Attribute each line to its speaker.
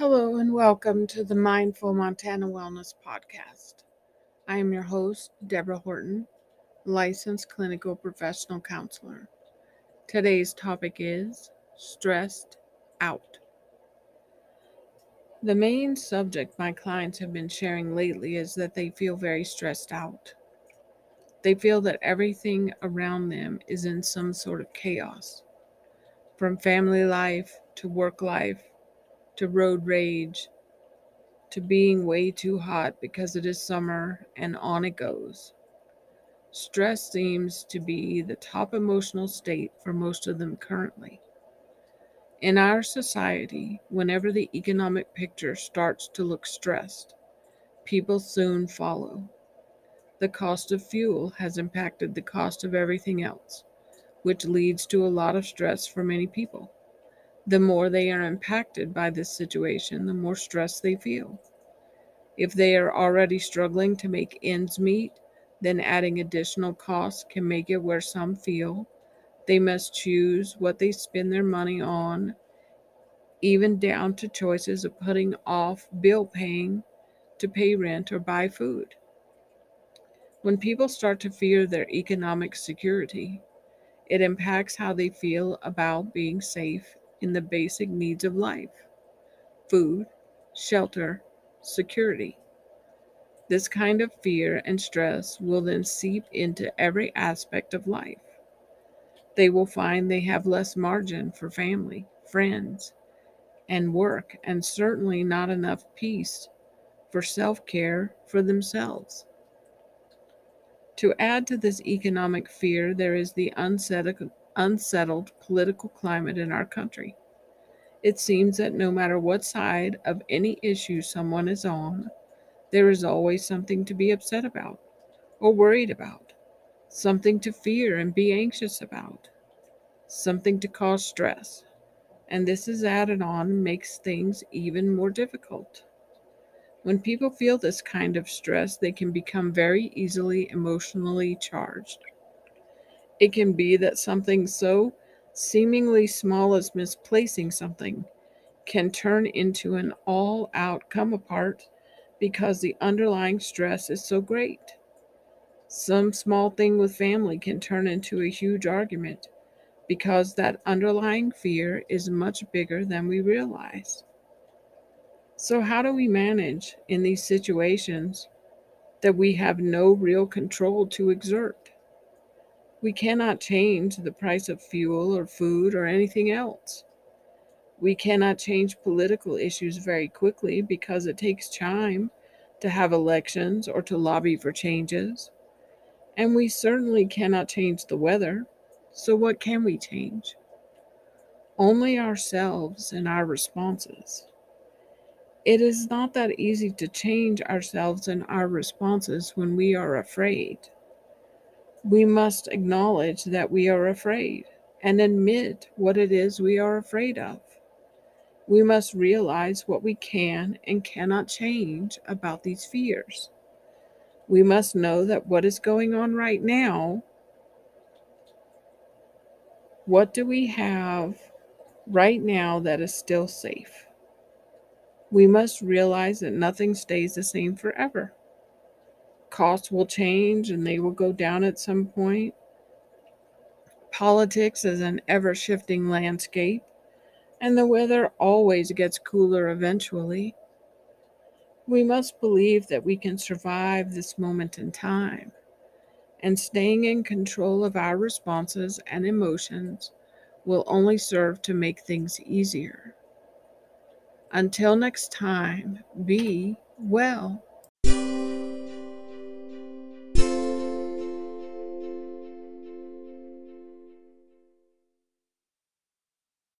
Speaker 1: Hello, and welcome to the Mindful Montana Wellness Podcast. I am your host, Deborah Horton, licensed clinical professional counselor. Today's topic is stressed out. The main subject my clients have been sharing lately is that they feel very stressed out. They feel that everything around them is in some sort of chaos, from family life to work life to road rage to being way too hot because it is summer and on it goes. Stress seems to be the top emotional state for most of them currently. In our society, whenever the economic picture starts to look stressed, people soon follow. The cost of fuel has impacted the cost of everything else, which leads to a lot of stress for many people. The more they are impacted by this situation, the more stress they feel. If they are already struggling to make ends meet, then adding additional costs can make it where some feel they must choose what they spend their money on, even down to choices of putting off bill paying to pay rent or buy food. When people start to fear their economic security, it impacts how they feel about being safe in the basic needs of life food, shelter, security. This kind of fear and stress will then seep into every aspect of life. They will find they have less margin for family, friends, and work, and certainly not enough peace for self care for themselves. To add to this economic fear, there is the unsettled, unsettled political climate in our country. It seems that no matter what side of any issue someone is on, there is always something to be upset about or worried about, something to fear and be anxious about, something to cause stress. And this is added on makes things even more difficult. When people feel this kind of stress, they can become very easily emotionally charged. It can be that something so seemingly small as misplacing something can turn into an all out come apart because the underlying stress is so great. Some small thing with family can turn into a huge argument because that underlying fear is much bigger than we realize. So, how do we manage in these situations that we have no real control to exert? We cannot change the price of fuel or food or anything else. We cannot change political issues very quickly because it takes time to have elections or to lobby for changes. And we certainly cannot change the weather. So, what can we change? Only ourselves and our responses. It is not that easy to change ourselves and our responses when we are afraid. We must acknowledge that we are afraid and admit what it is we are afraid of. We must realize what we can and cannot change about these fears. We must know that what is going on right now, what do we have right now that is still safe? we must realize that nothing stays the same forever. Costs will change and they will go down at some point. Politics is an ever shifting landscape, and the weather always gets cooler eventually. We must believe that we can survive this moment in time, and staying in control of our responses and emotions will only serve to make things easier. Until next time, be well.